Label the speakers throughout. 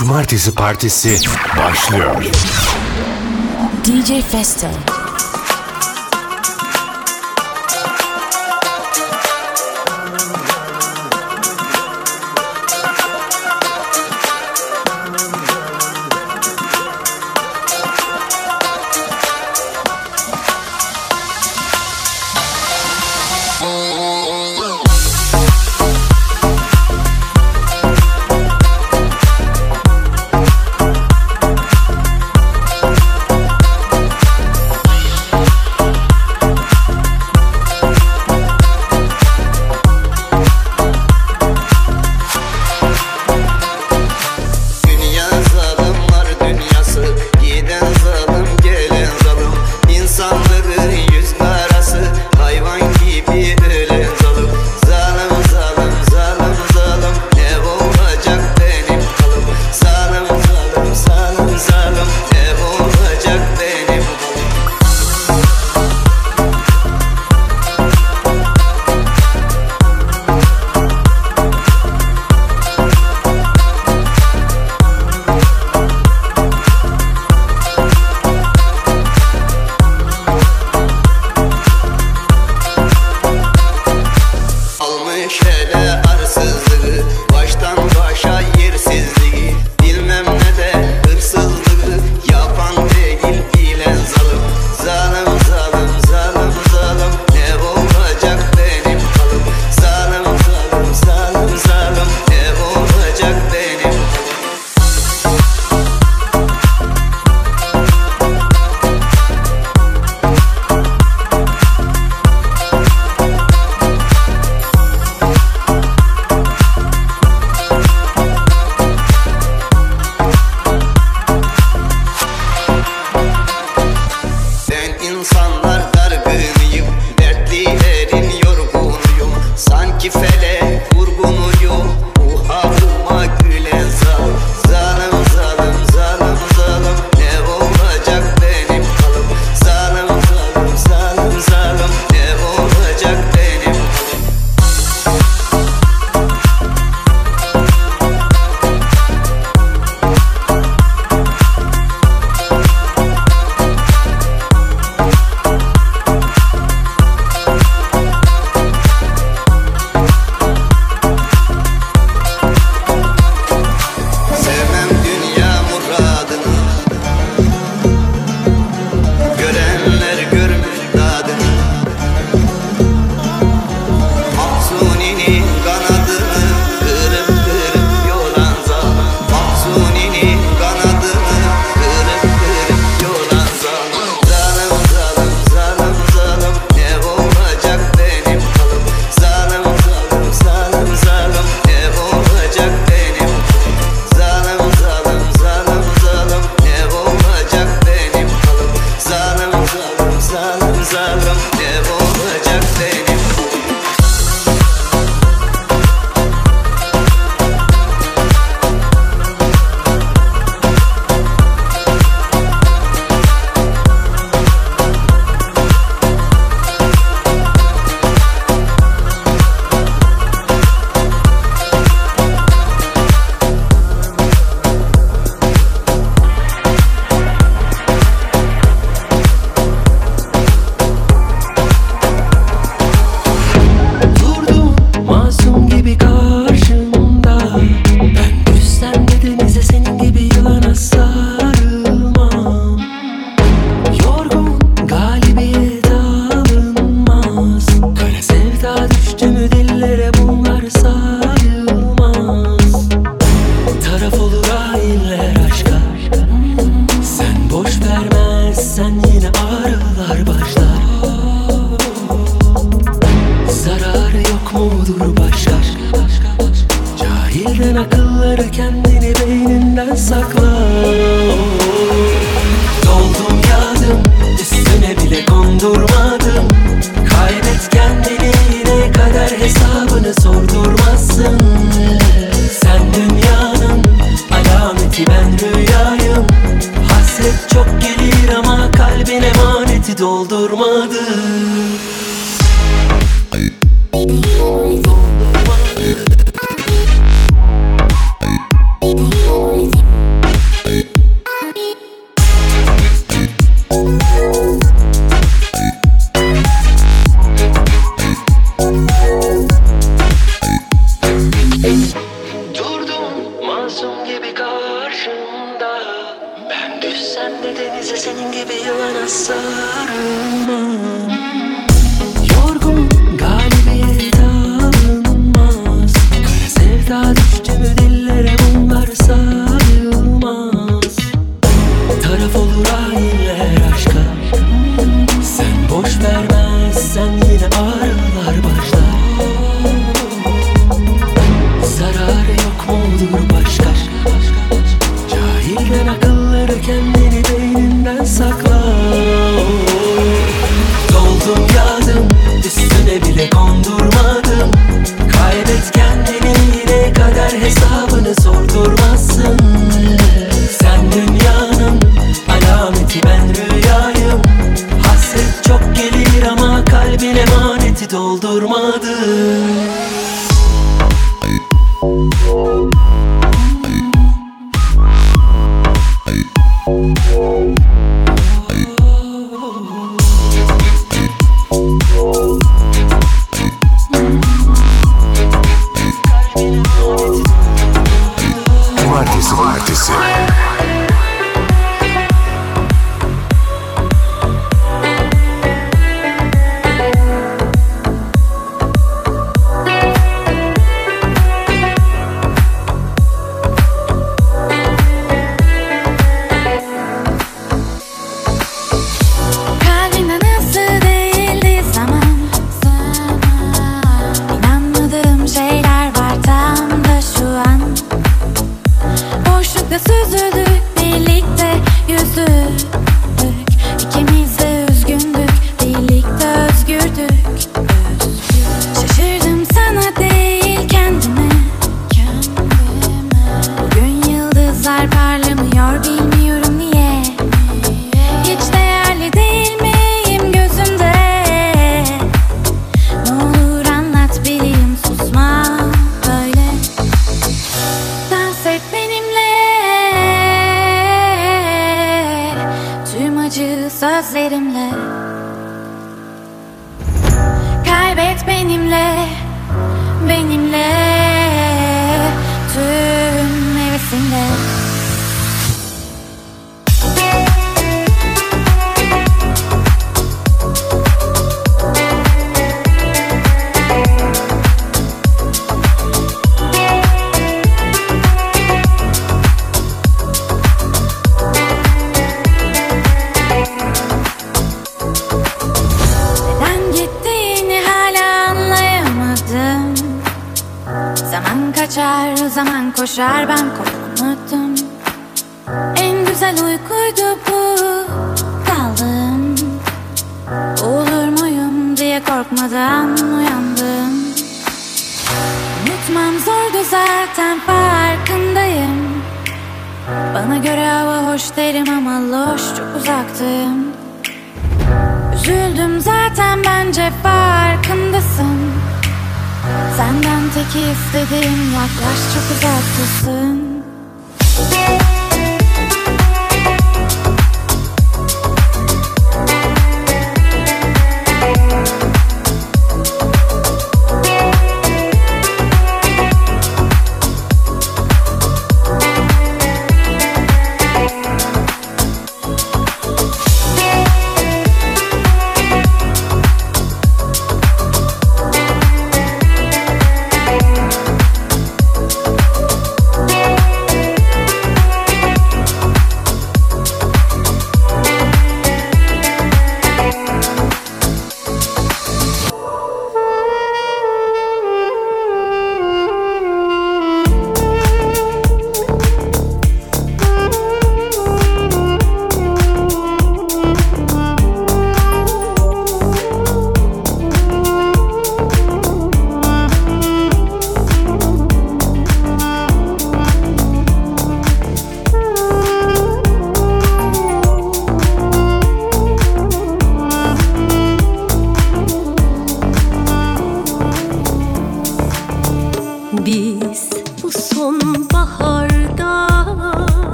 Speaker 1: Cumartesi Partisi başlıyor.
Speaker 2: DJ Festo.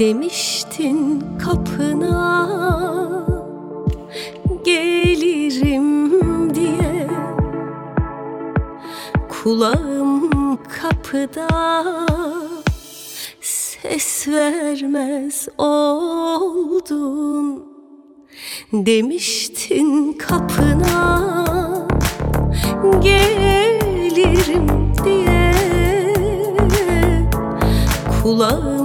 Speaker 3: Demiştin kapına gelirim diye. Kulağım kapıda ses vermez oldun Demiştin kapına gelirim diye. Kulağım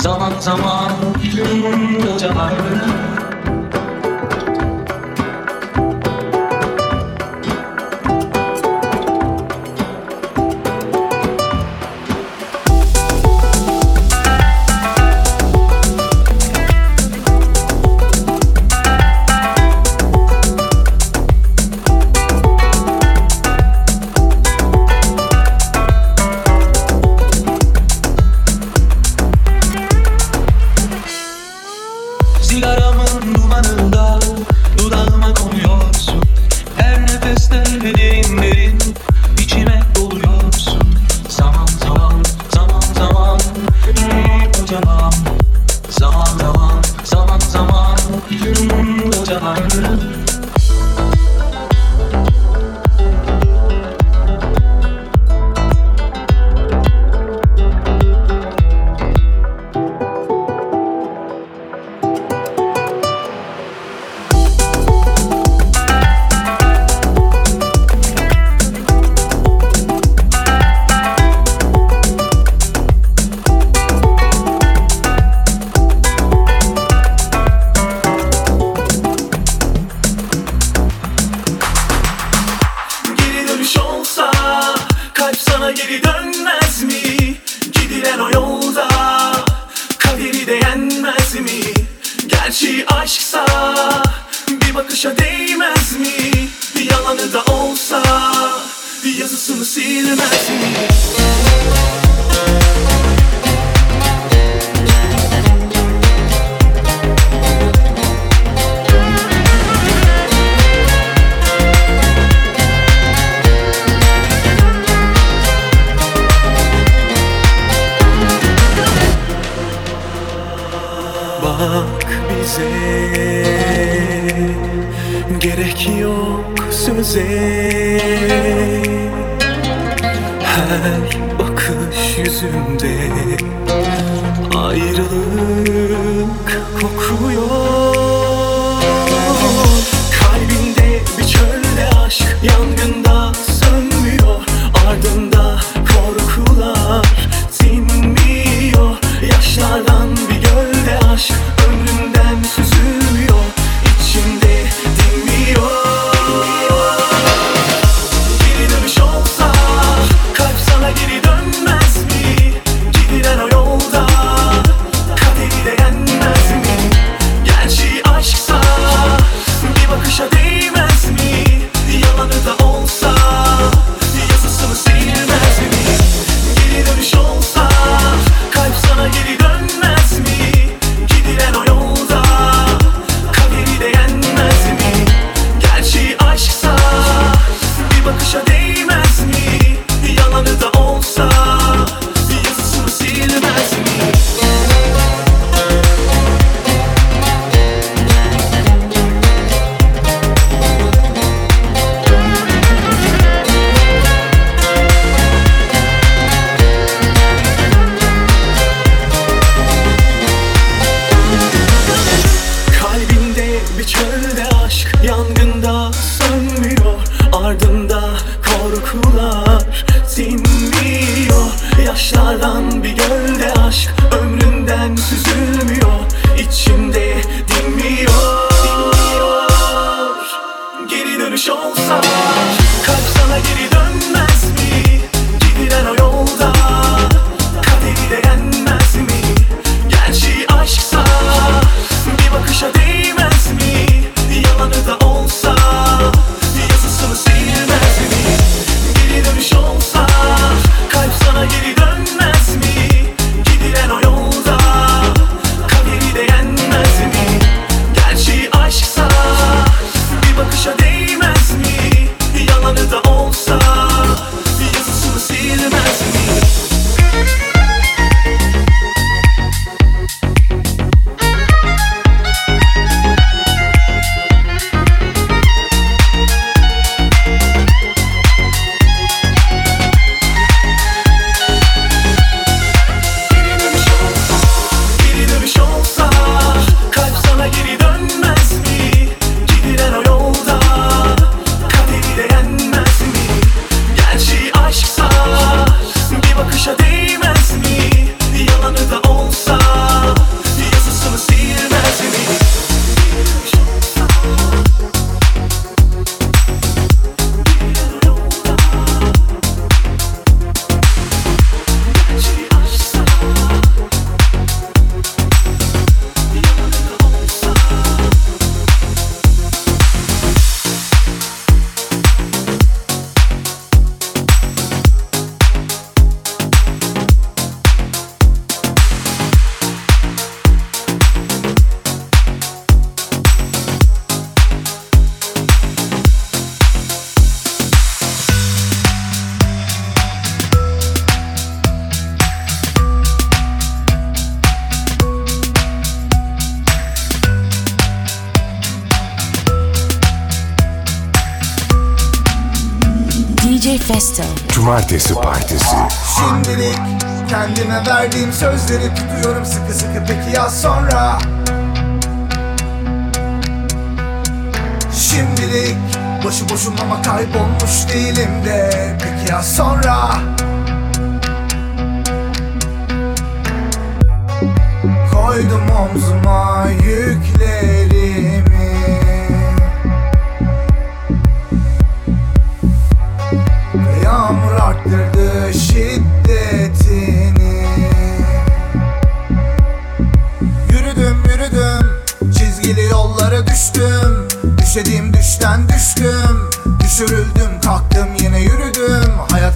Speaker 4: zaman zaman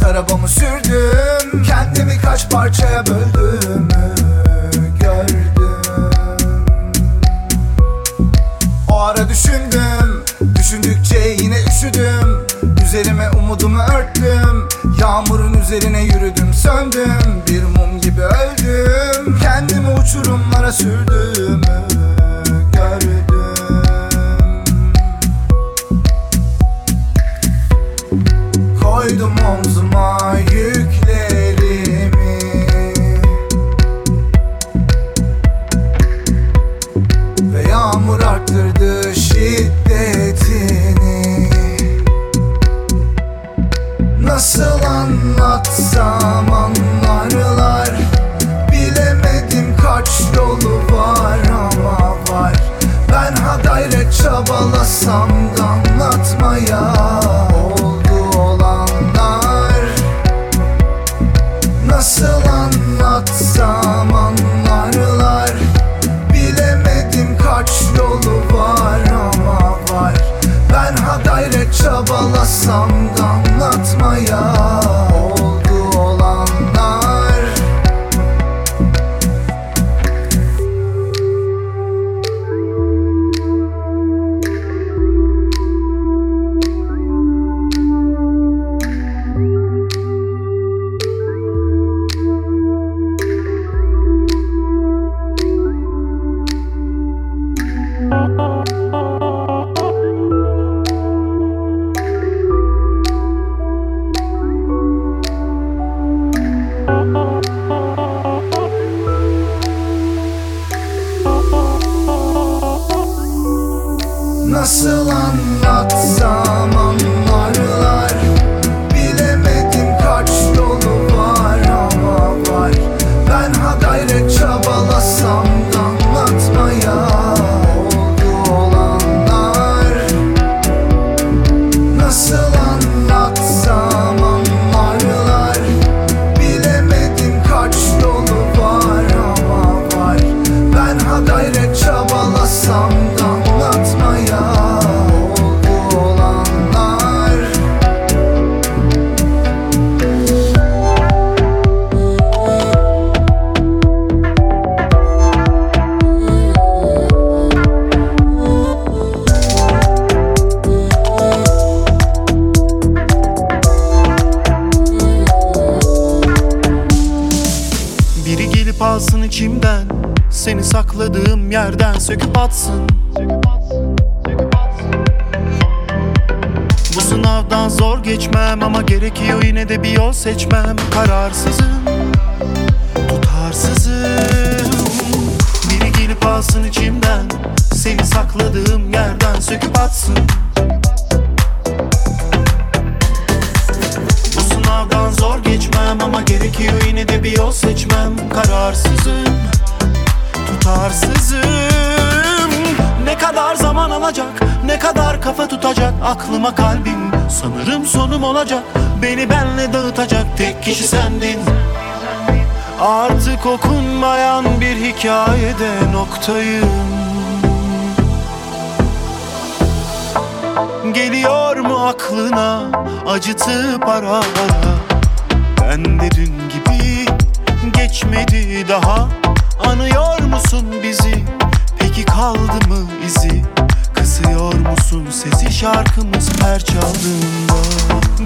Speaker 5: arabamı sürdüm. Kendimi kaç parçaya böldüğümü gördüm. O ara düşündüm Düşündükçe yine üşüdüm. Üzerime umudumu örttüm. Yağmurun üzerine
Speaker 6: acıtı para ara. Ben de dün gibi geçmedi daha. Anıyor musun bizi? Peki kaldı mı izi? Kısıyor musun sesi şarkımız her çaldığında?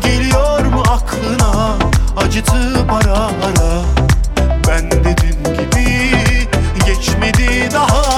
Speaker 6: Geliyor mu aklına acıtı para ara? Ben de dün gibi geçmedi daha.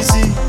Speaker 6: musun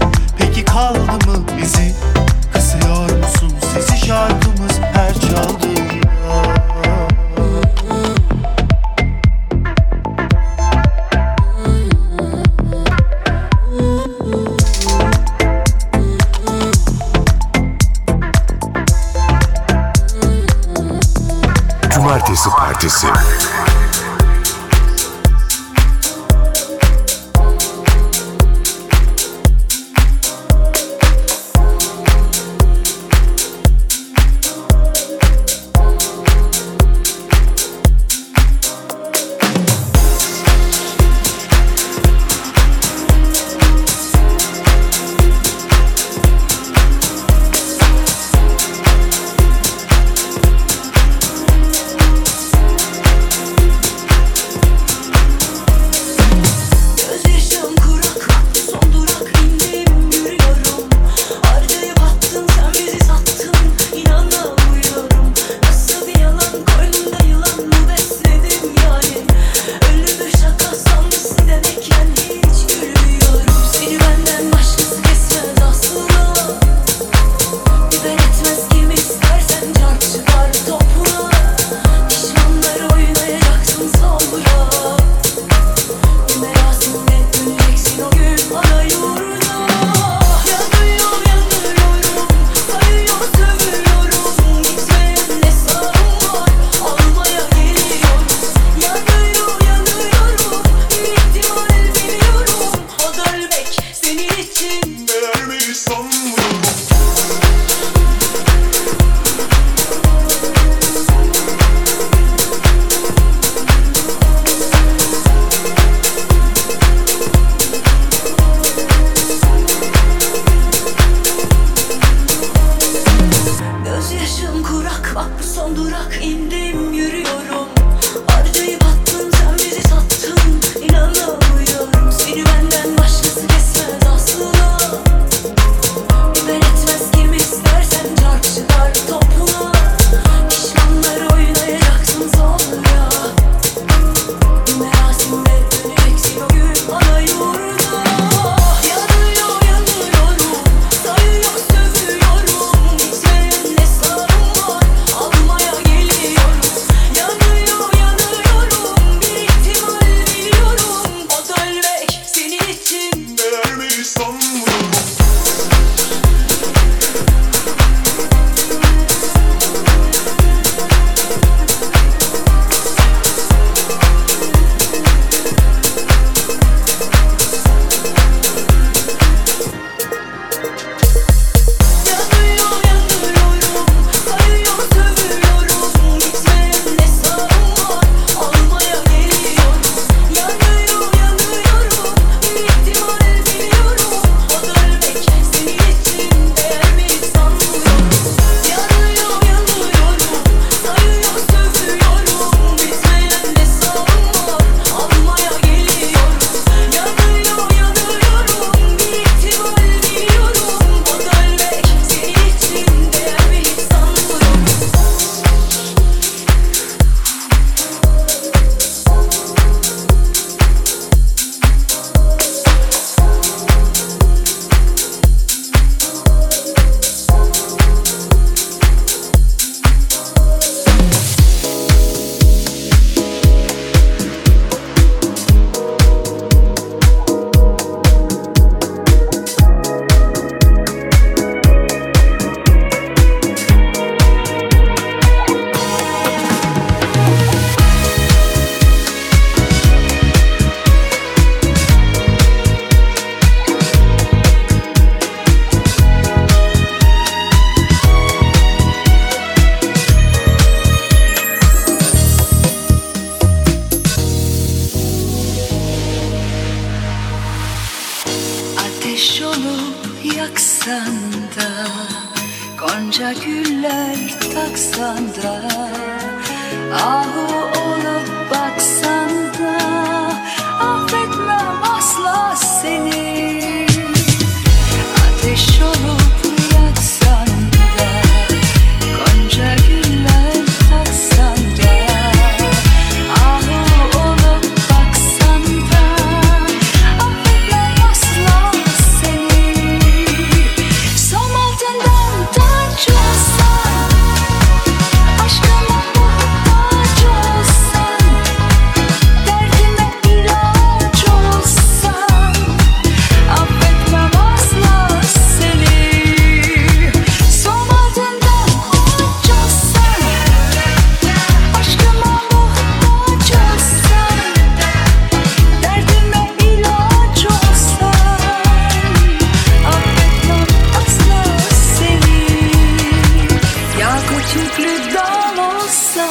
Speaker 7: yüklü dal olsan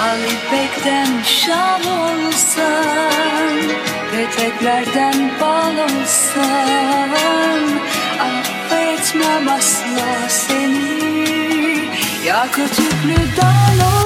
Speaker 7: Ali Bek'ten şal olsan Peteklerden bal olsan Affetmem asla seni. Yakut yüklü dal olsan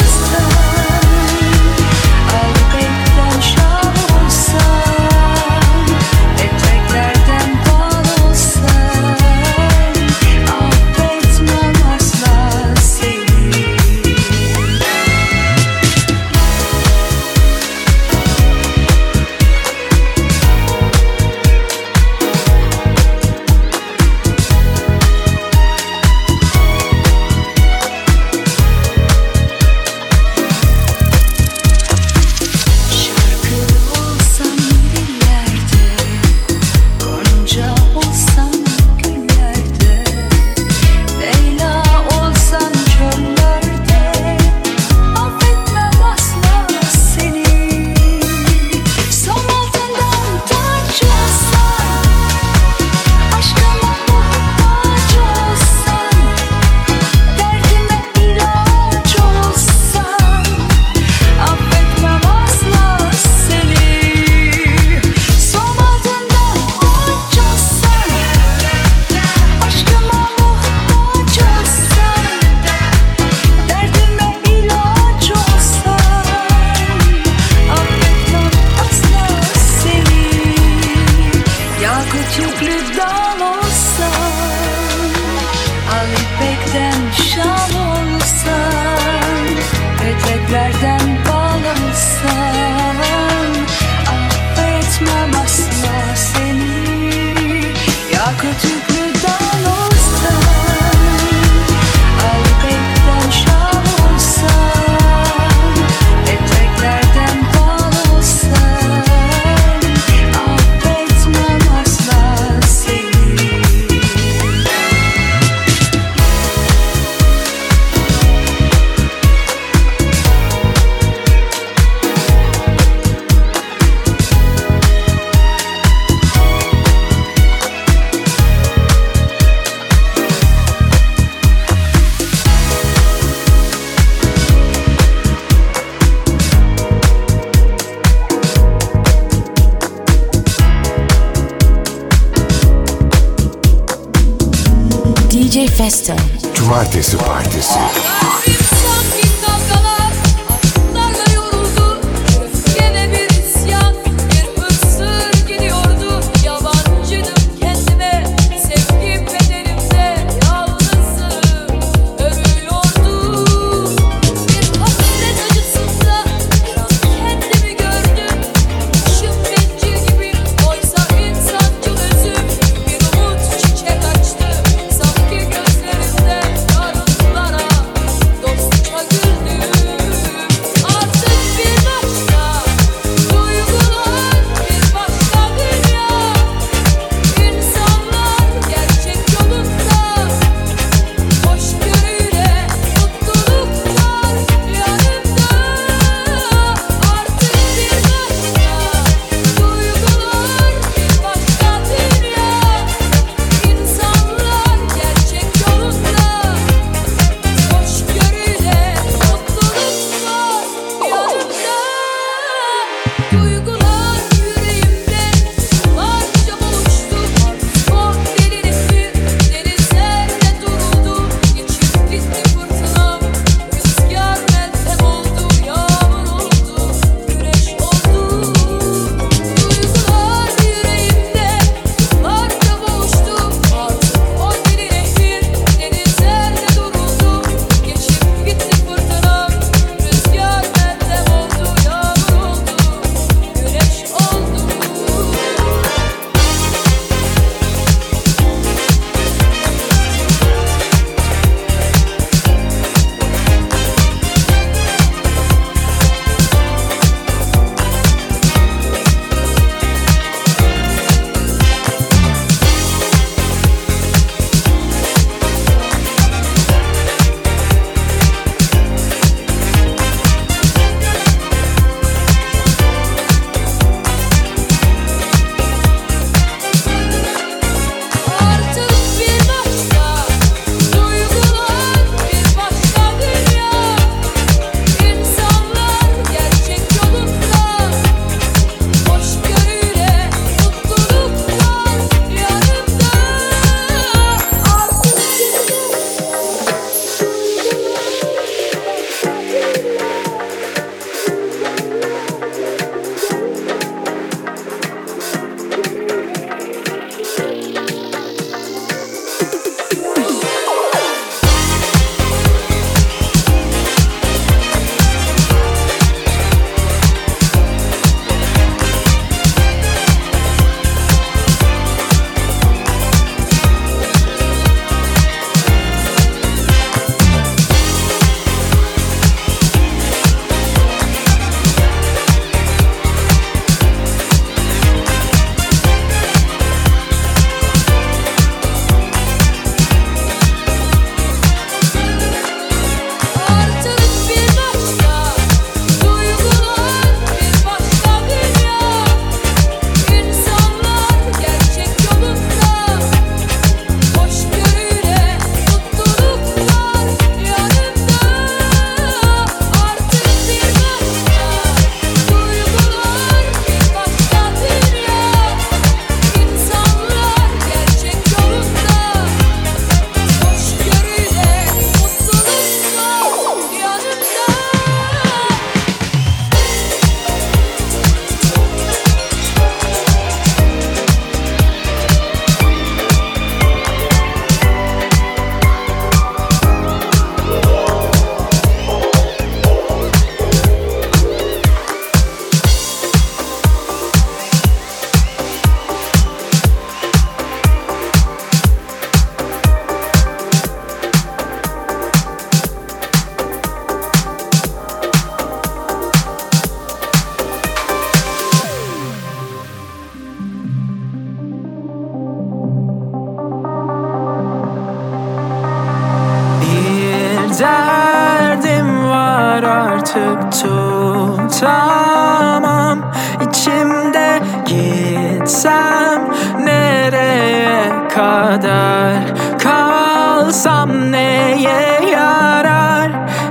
Speaker 8: Sarılsam neye yarar?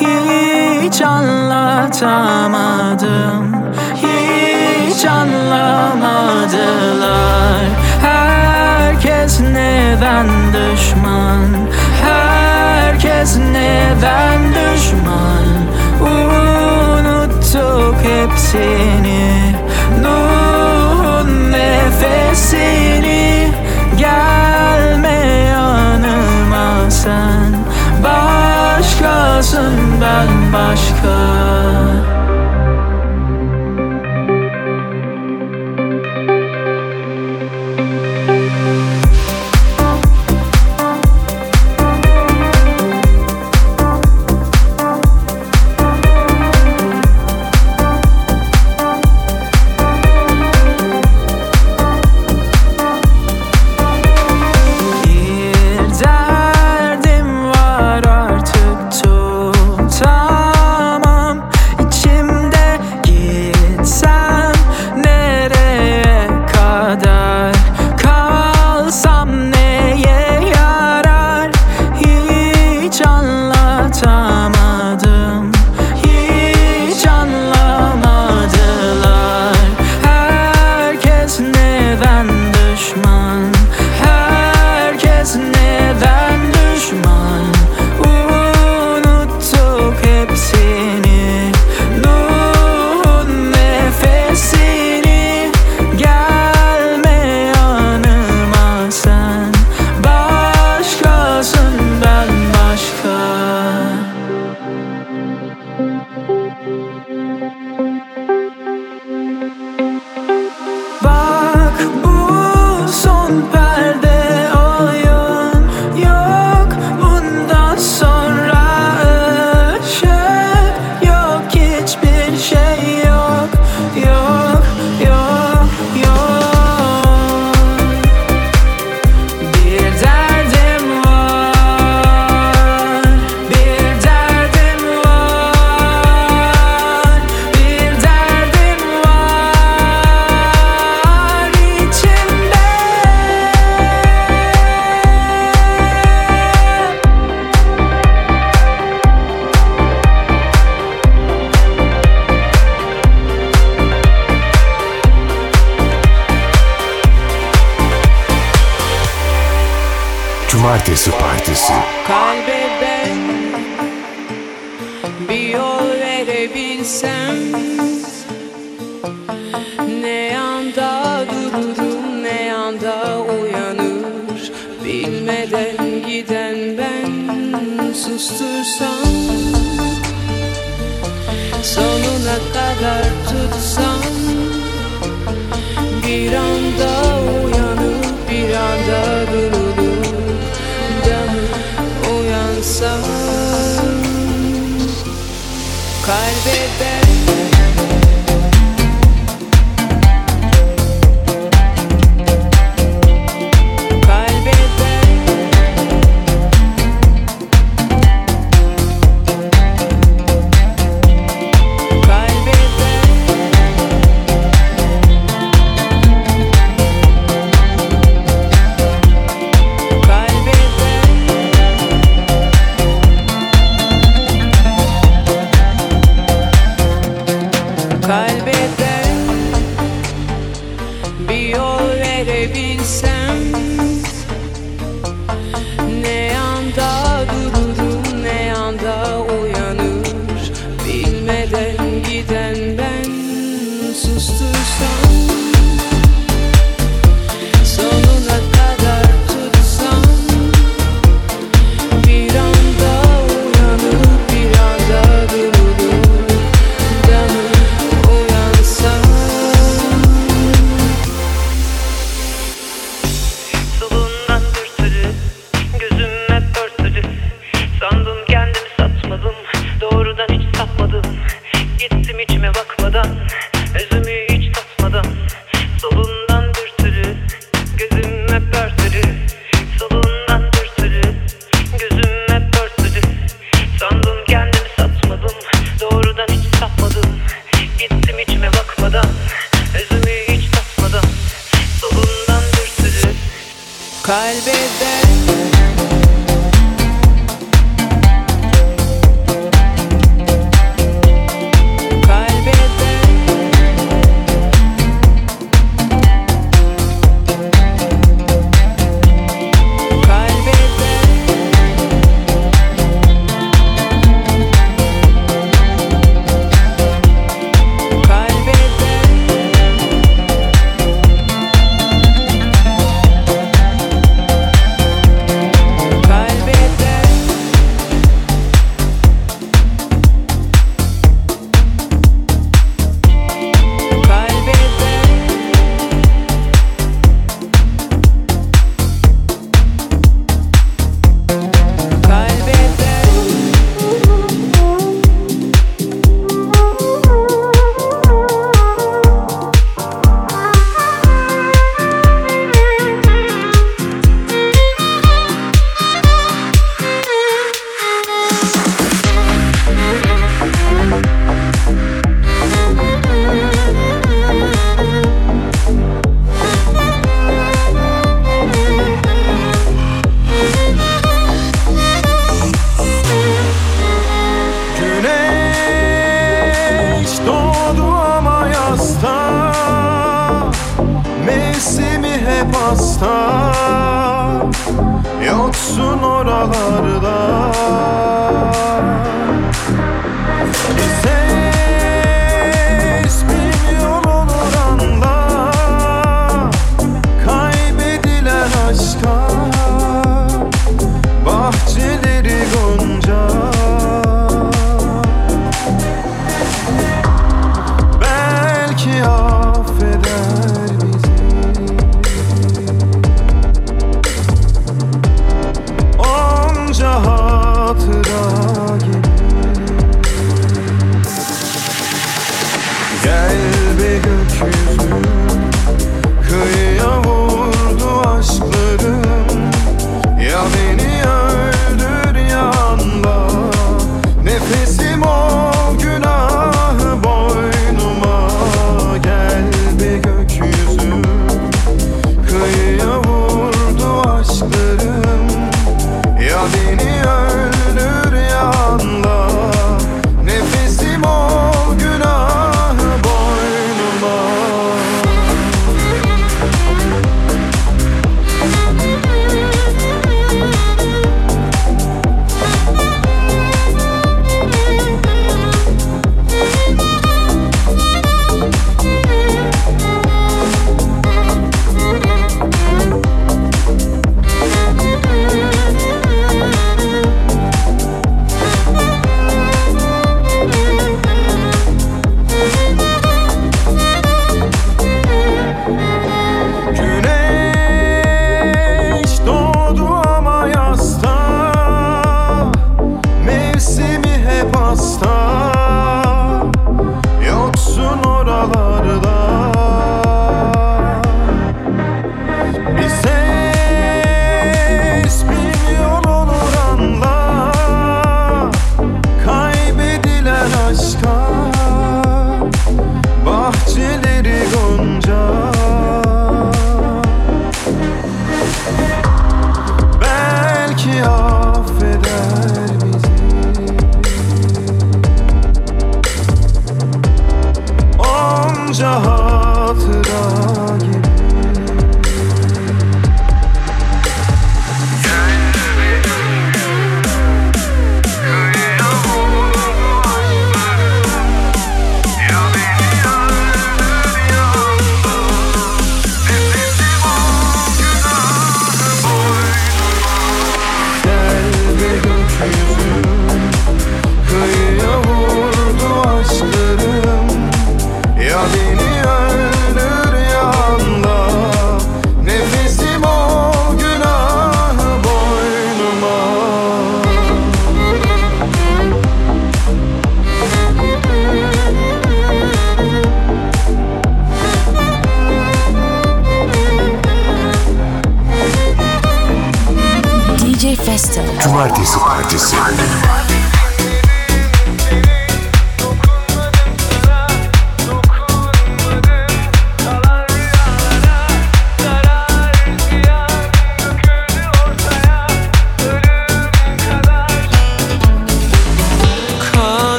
Speaker 8: Hiç anlatamadım. Hiç anlamadılar. Herkes neden düşman? Herkes neden düşman? Unuttuk hepsini. Ruhun nefesini. Gel sen. Başkasın ben başka.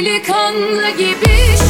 Speaker 9: Delikanlı gibi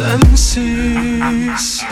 Speaker 10: Sensiz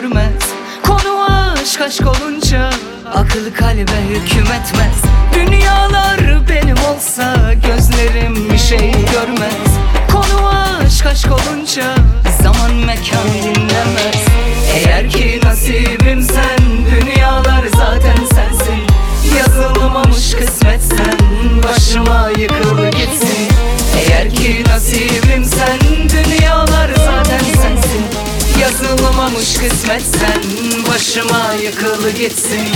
Speaker 8: görmez. Konu aşk aşk olunca Akıl kalbe hüküm etmez Dünyalar benim olsa Gözlerim bir şey görmez. Konu aşk aşk olunca Zaman mekan dinlemez. Eğer ki nasibim sen Dünyalar zaten sensin. Yazılmamış
Speaker 11: kısmet sen Başıma yıkılı gitsin. Eğer ki nasibim Yazılmamış kısmet sen Başıma yıkıl gitsin.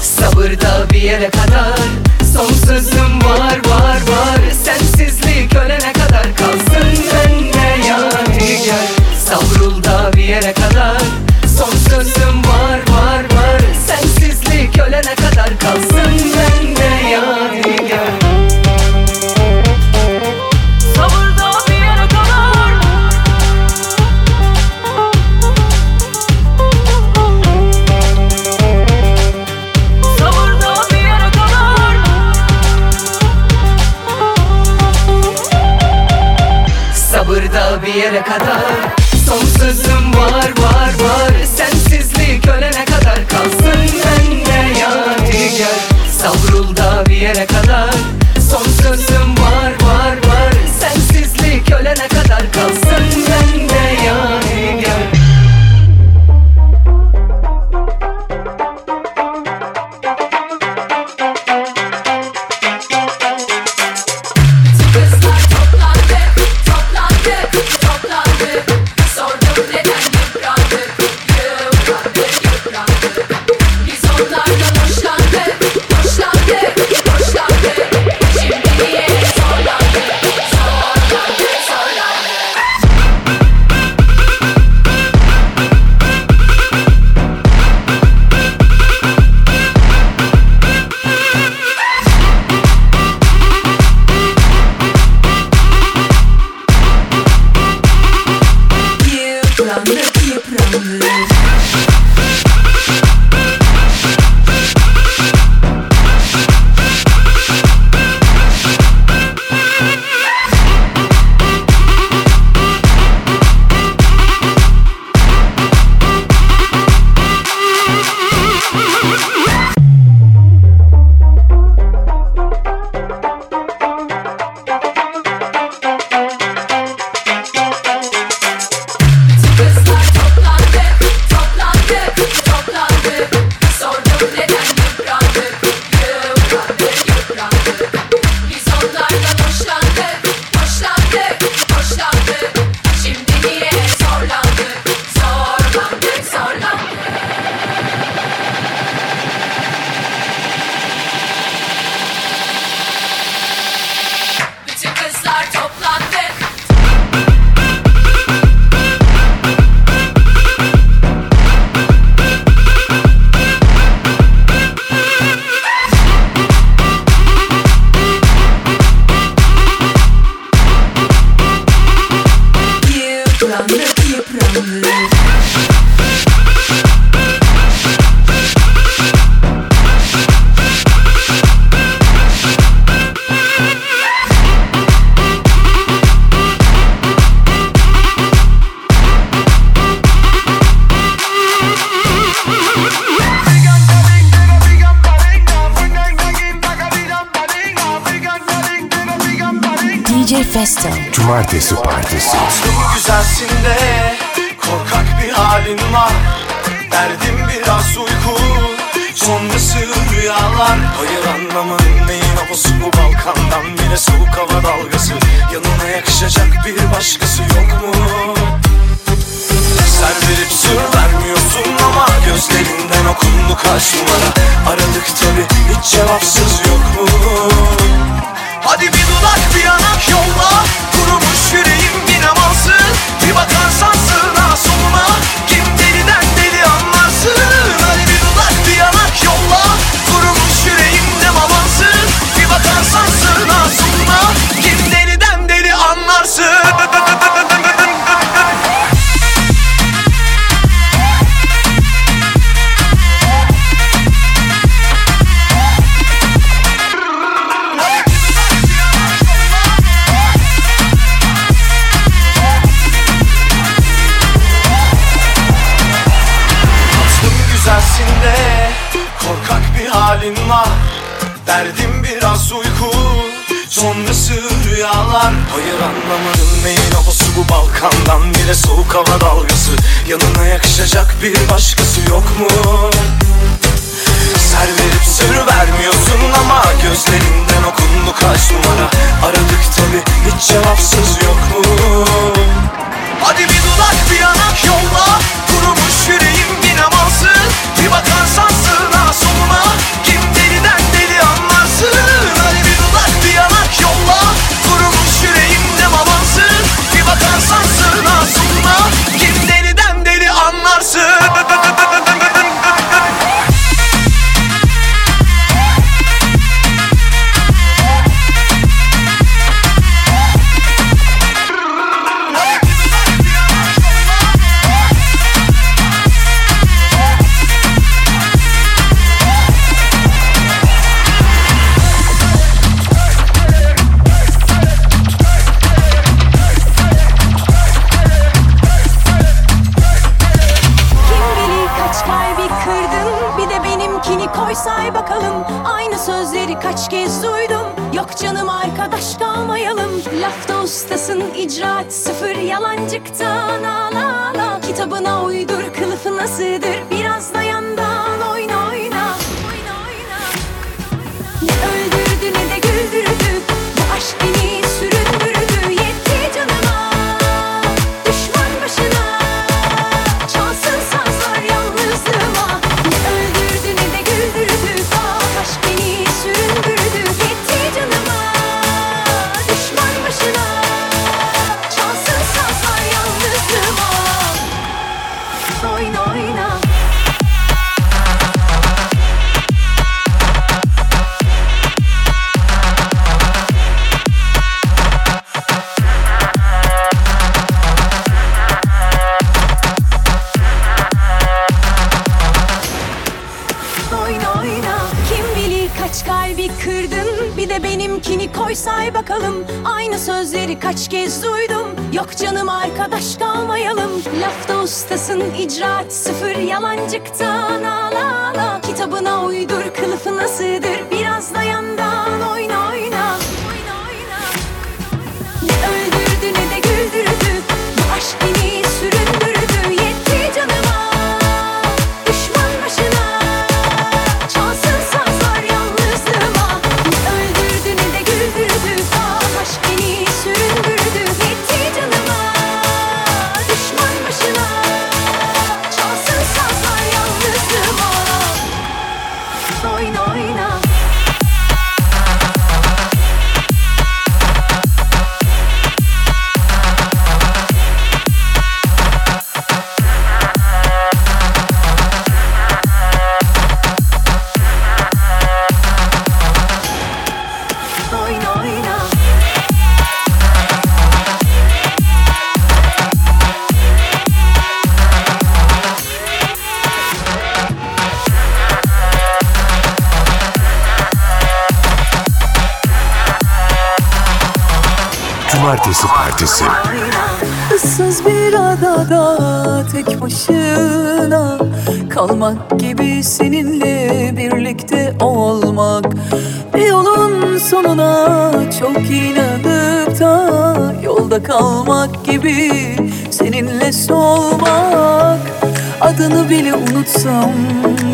Speaker 11: Sabırda bir yere kadar Son sözüm var var var. Sensizlik ölene kadar kalsın bende yadigar Savrul da bir yere kadar Son sözüm var var var
Speaker 1: Cumartesi Partisi.
Speaker 12: Aslım güzelsin de korkak bir halin var Derdim biraz uyku sonrası rüyalar Hayır anlamadım neyin havası bu Balkan'dan bile soğuk hava dalgası Yanına yakışacak bir başkası yok mu? Sen verip sır vermiyorsun ama Gözlerinden okundu kaç numara Aradık tabi hiç cevapsız yok mu? Hadi bir dudak bir yanak yolla Kurumuş yüreğim yine Hele soğuk hava dalgası Yanına yakışacak bir başkası yok mu? Ser verip sür vermiyorsun ama Gözlerinden okundu kaç numara Aradık tabi hiç cevapsız yok mu? Hadi bir dudak bir yanak yolla Kurumuş yüreğim
Speaker 13: kalmayalım Aynı sözleri kaç kez duydum. Yok canım arkadaş kalmayalım. Lafta ustasın icraat sıfır Yalancıktan. Ala ala Kitabına uydur kılıfına sığdır. Biraz da
Speaker 7: olmak gibi seninle birlikte olmak. Bir yolun sonuna çok inanıp da yolda kalmak gibi seninle solmak Adını bile unutsam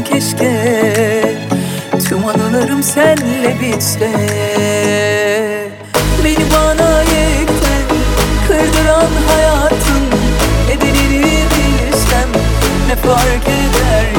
Speaker 7: keşke Tüm anılarım senle bitse. Beni bana yekten kırdıran hayatın Nedenini bilsem ne fark eder?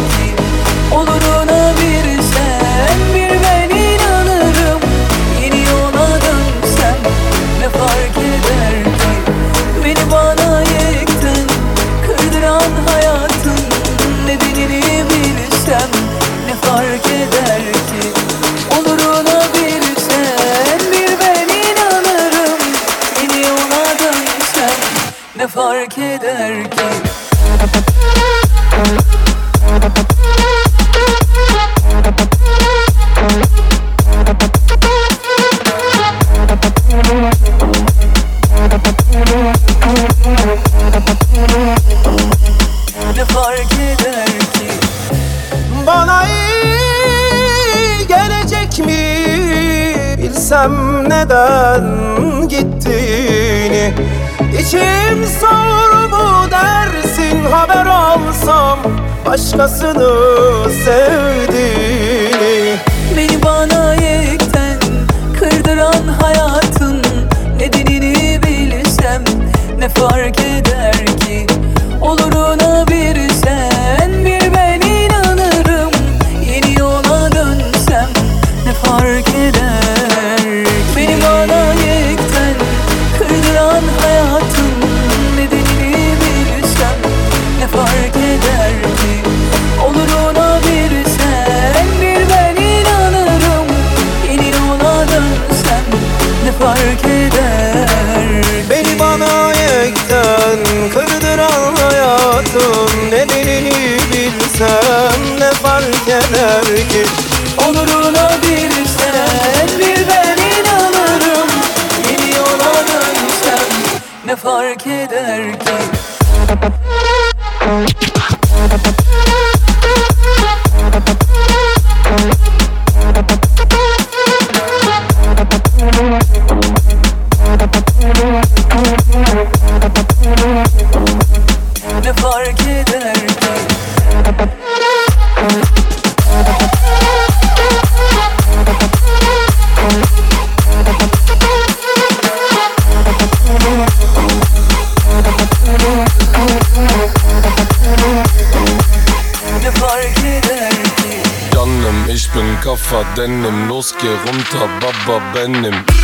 Speaker 14: Başkasını sevdiğini.
Speaker 7: Beni bana yekten kırdıran hayatın Nedenini bilsem ne fark eder ki? Oluruna hayatın Nedenini bilsem ne fark eder ki? Oluruna bir sen bir ben inanırım. Yola dönsem ne fark eder
Speaker 14: ki
Speaker 7: I bend
Speaker 15: him.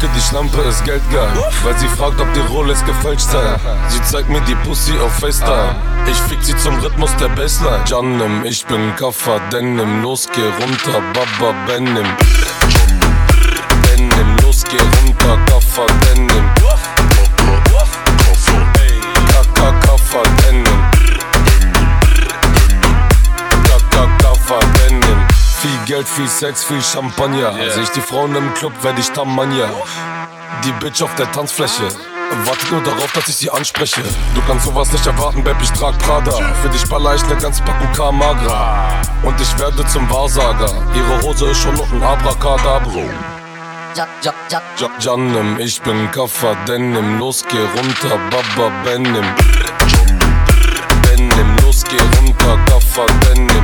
Speaker 15: Ich merke, die Schlampe ist geldgeil, weil sie fragt, ob die Rolex gefälscht sei. Sie zeigt mir die Pussy auf FaceTime. Ich fick sie zum Rhythmus der Bassline. Janem, ich bin Kaffer, Denim, los geh runter, Baba Benim. Benim, los geh runter, Kaffer, Denim. Geld, viel Sex, viel Champagner. Seh ich die Frauen im Club, werd ich Tamanja. Die Bitch auf der Tanzfläche. Wartet nur darauf, dass ich sie anspreche. Du kannst sowas nicht erwarten, Babe, ich trag Prada. Für dich baller ich ne ganze Packung Kamagra. Und ich werde zum Wahrsager. Ihre Hose ist schon noch ein Abracadabro. Ja, ja, ja. Ja, Janem, ich bin Kaffer, Denim, los geh runter, Baba Benim. Benim, los geh runter, Kaffer, Denim.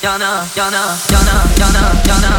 Speaker 16: Yana yana yana yana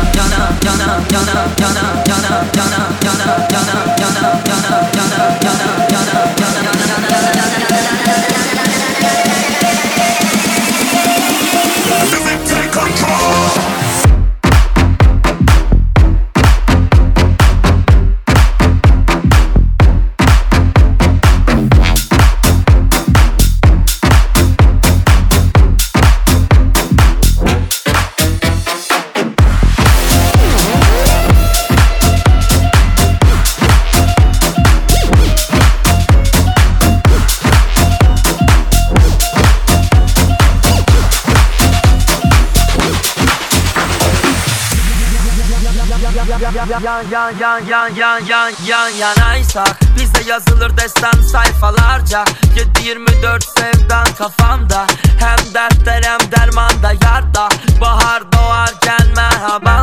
Speaker 16: yan yan yan yan yan yan yan yanaysak Bize yazılır destan sayfalarca 7-24 sevdan kafamda Hem dertler hem dermanda yarda Bahar doğarken merhaba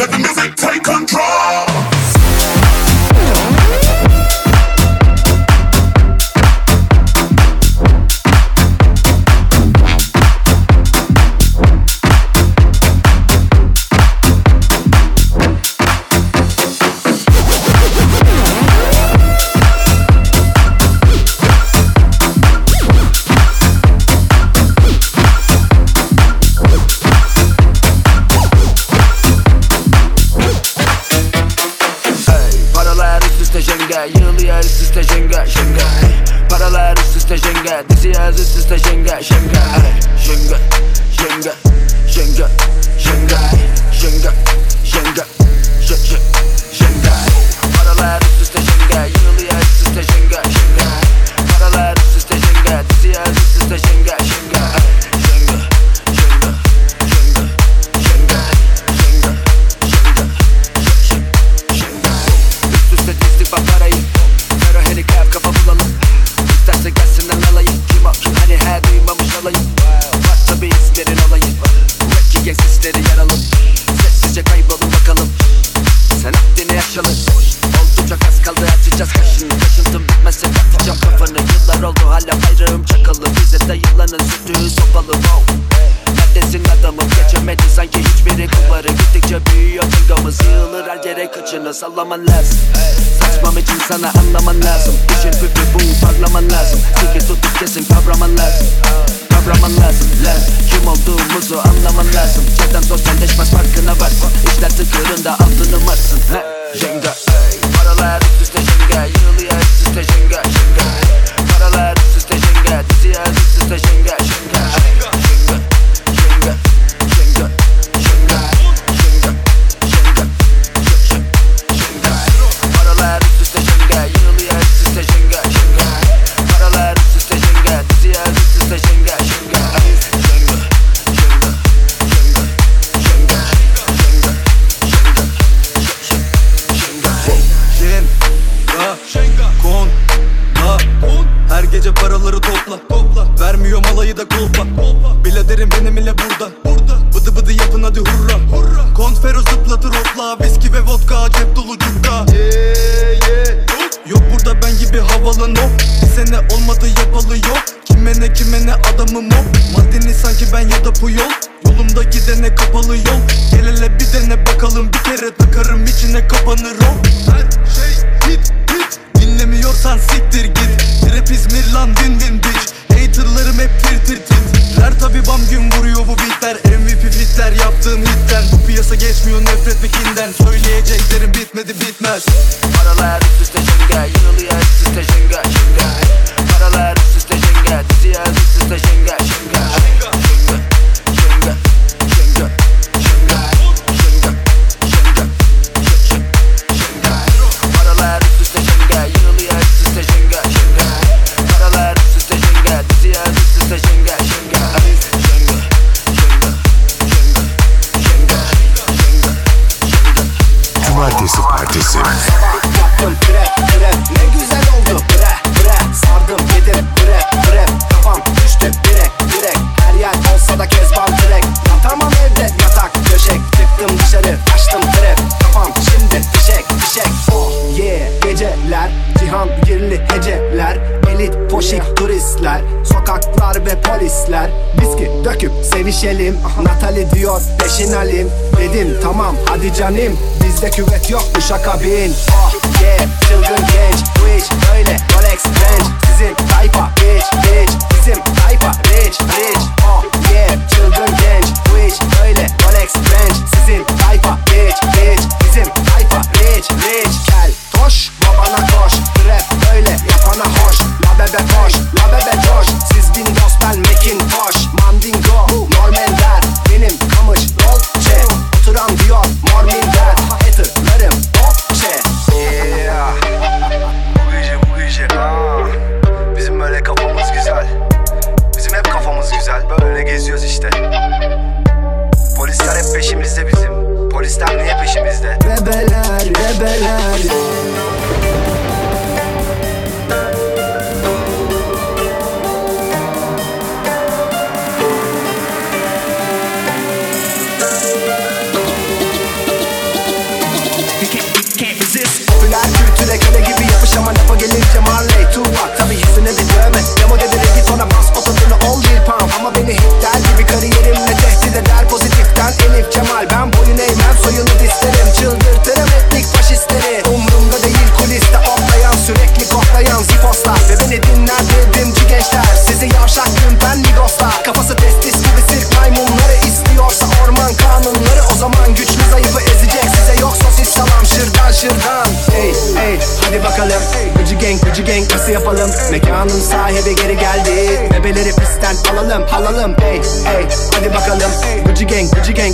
Speaker 12: Let the music take control.
Speaker 17: Diğer üst üste jenga jenga Paralar üst üste jenga Dizi yaz üst üste jenga jenga Jenga jenga jenga jenga jenga jenga jenga jenga Paralar üst Beni kaçını sallaman lazım. Saçmam için sana anlaman lazım. Düşün püfü bu parlaman lazım. Sikir tutup kesin kavraman lazım. Kavraman lazım. Lan Kim olduğumuzu anlaman lazım. Cidden sosyalleşmez farkına varsın. İşler tıkırında altını marsın. Ha, Jenga Paralar üst üste jenga Yığılıyor üst üste jenga Jenga Paralar üst üste jenga Diziyor üst üste jenga, jenga.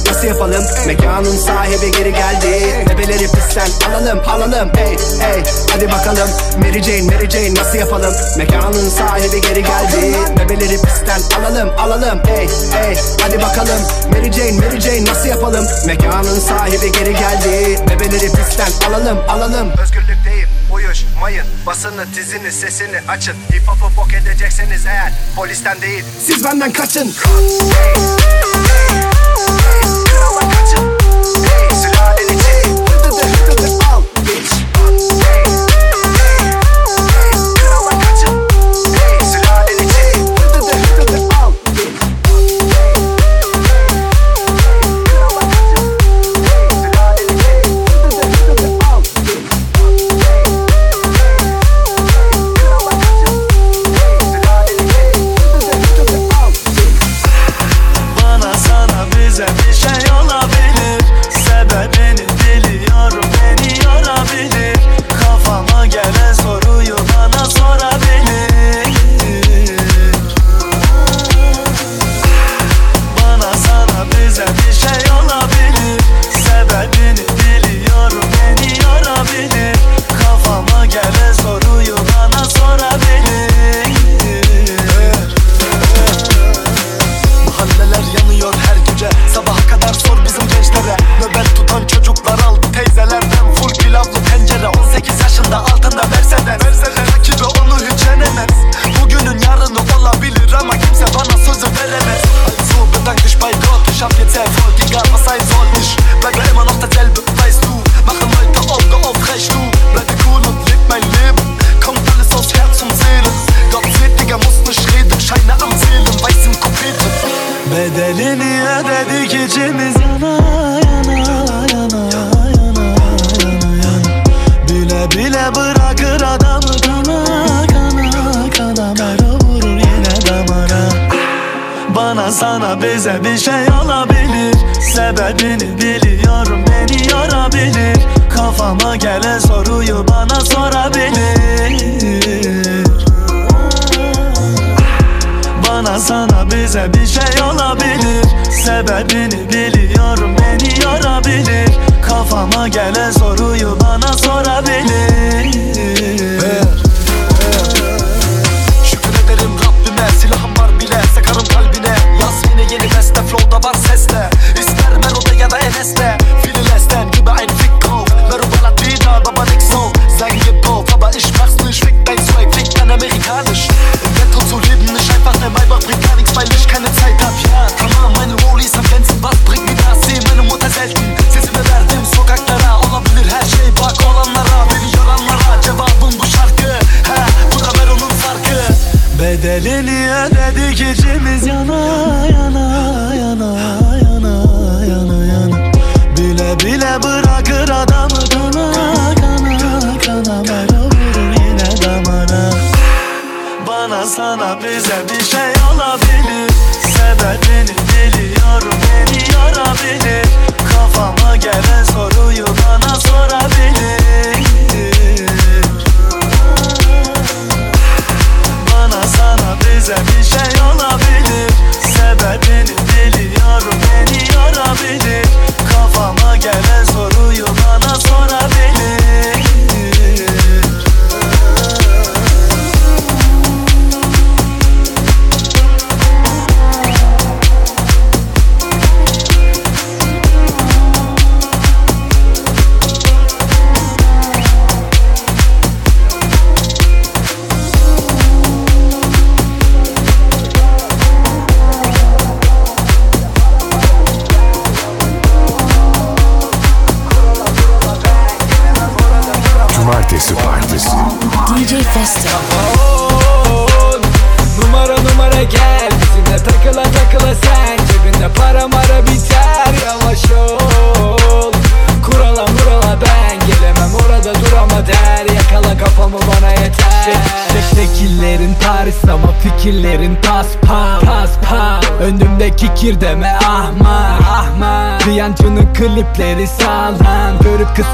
Speaker 18: Nasıl yapalım? Mekanın sahibi geri geldi. Bebeleri pisten alalım alalım. Hey hey hadi bakalım. Mary Jane Mary Jane nasıl yapalım? Mekanın sahibi geri geldi. Bebeleri pisten alalım alalım. Hey hey hadi bakalım. Mary Jane Mary Jane nasıl yapalım? Mekanın sahibi geri geldi. Bebeleri pisten alalım alalım.
Speaker 6: Özgürlük Özgürlükteyim uyuşmayın Basını tizini sesini açın. Hip hop'u bok edecekseniz eğer Polisten değil.
Speaker 18: Siz benden kaçın.
Speaker 6: Rock, hey, hey,
Speaker 19: hey. Stay,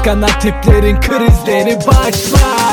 Speaker 19: Kıskanan tiplerin krizleri Başlar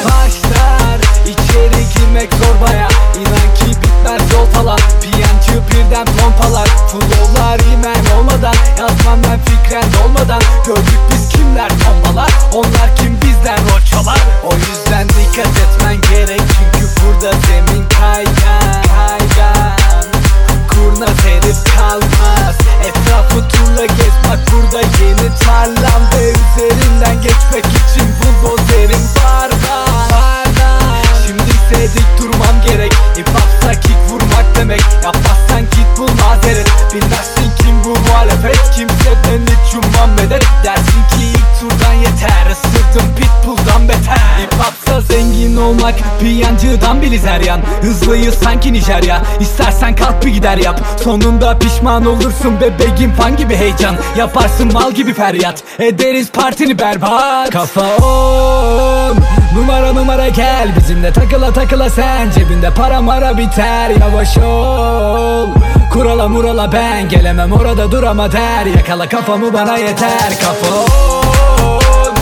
Speaker 19: Piyancıdan bili zeryan Hızlıyız sanki Nijerya. İstersen kalk bir gider yap. Sonunda pişman olursun bebeğim. Fan gibi heyecan. Yaparsın mal gibi feryat. Ederiz partini berbat. Kafa on. Numara numara gel. Bizimle takıla takıla sen. Cebinde para mara biter. Yavaş ol. Kurala murala ben. Gelemem orada dur ama der. Yakala kafamı bana yeter. Kafa on.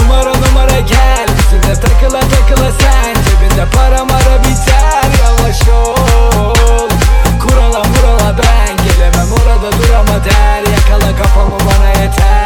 Speaker 19: Numara numara gel. Bizimle takıla takıla sen Cebinde para mara biter Yavaş ol. Kurala murala ben Gelemem orada dur ama der. Yakala kafamı bana yeter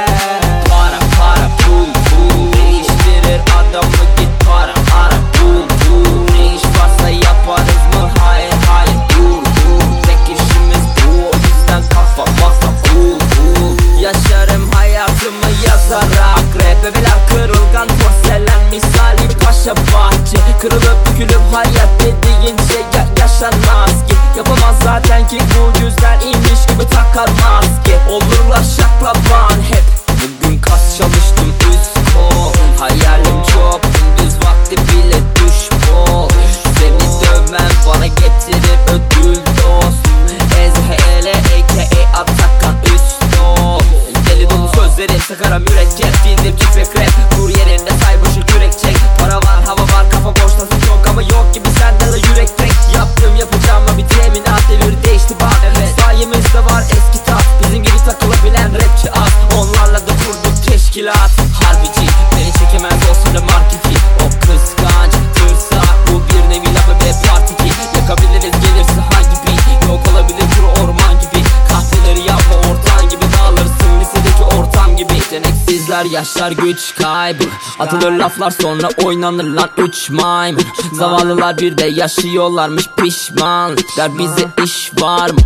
Speaker 16: Yeteneksizler yaşlar güç kaybı. Atılır laflar sonra oynanır lan üç maymun Zavallılar bir de yaşıyorlarmış pişman. Der bize iş var mı?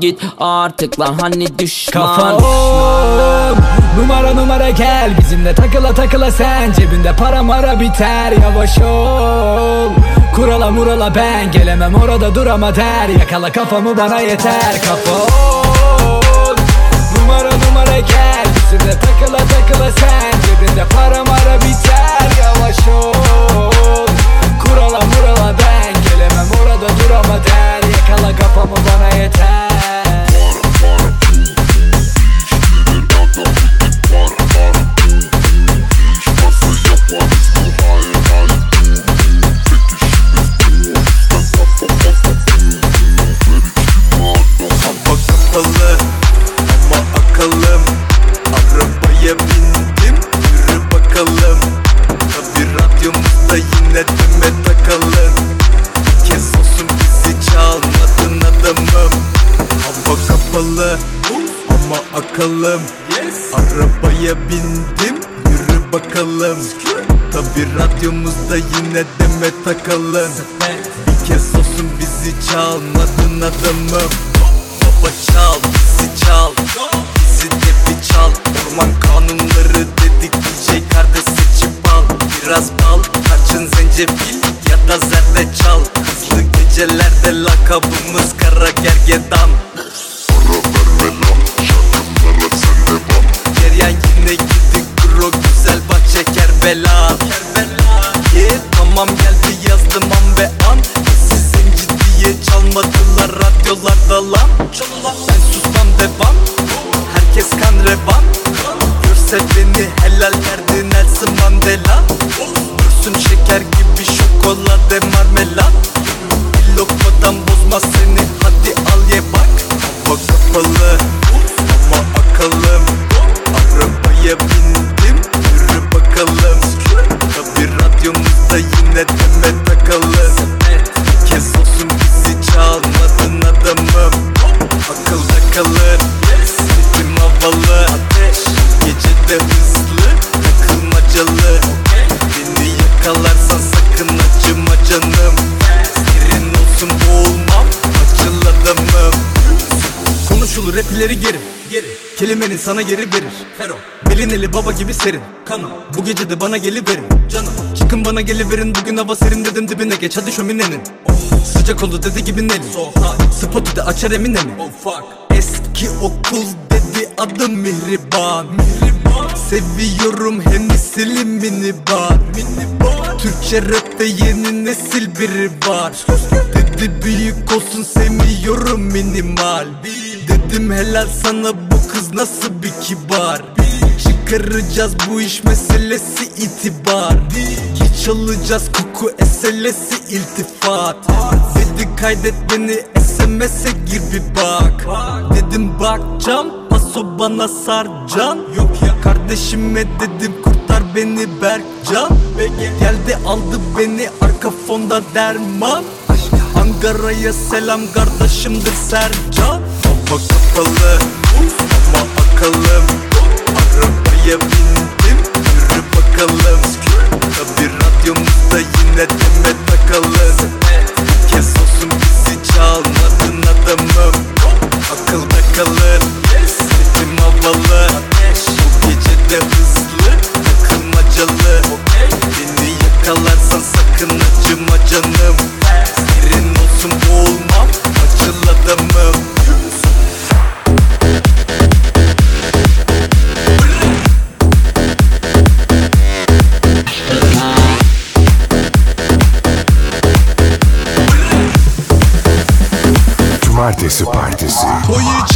Speaker 16: Git artık lan hani düşman?
Speaker 19: Kafa on Numara numara gel Bizimle takıla takıla sen. Cebinde para mara biter Yavaş ol. Kurala murala ben Gelemem orada dur ama der. Yakala kafamı bana yeter Kafa on Numara numara gel Bizimle takıla takıla sen Cebinde para mara biter Yavaş ol. Kurala murala ben Gelemem orada dur ama der. Yakala kafamı bana yeter
Speaker 20: kapalı ama akıllım. Arabaya bindim yürü bakalım. Tabi radyomuzda yine deme takalım Bir kez olsun bizi çalmadın adamım. Baba çal bizi çal. Bizi de bir çal. Orman kanunları dedik DJ kardeş seçip al. Biraz bal tarçın zencefil ya da zerdeçal. Hızlı gecelerde lakabımız insana geri verir. Fero Belin eli baba gibi serin. Kanım Bu gece de bana geliverin. Canım Çıkın bana geliverin. Bugün hava serin dedim dibine geç. Hadi şöminenin. Oh. Sıcak oldu dedi gibi neli. So Spotu da açar emine oh, fuck. Eski okul dedi adı Mihriban. Mihriban Seviyorum hem silim minibar Minibar. Türkçe rapte yeni nesil biri var. Dedi büyük olsun sevmiyorum minimal. Dedim helal sana kız nasıl bir kibar? Çıkaracağız bu iş meselesi itibar. Hiç alacağız koku eselesi iltifat. Dedi kaydet beni SMS'e gir bir bak. Dedim bakcam paso bana sarcan Yok ya kardeşime dedim kurtar beni Berkcan. Geldi aldı beni arka fonda derman. Ankara'ya selam kardeşimdir Sercan. Ama kapalı ama akalım Arabaya bindim. Yürü bakalım. Tabi radyomuzda yine deme takalım. fantasy. Oh, you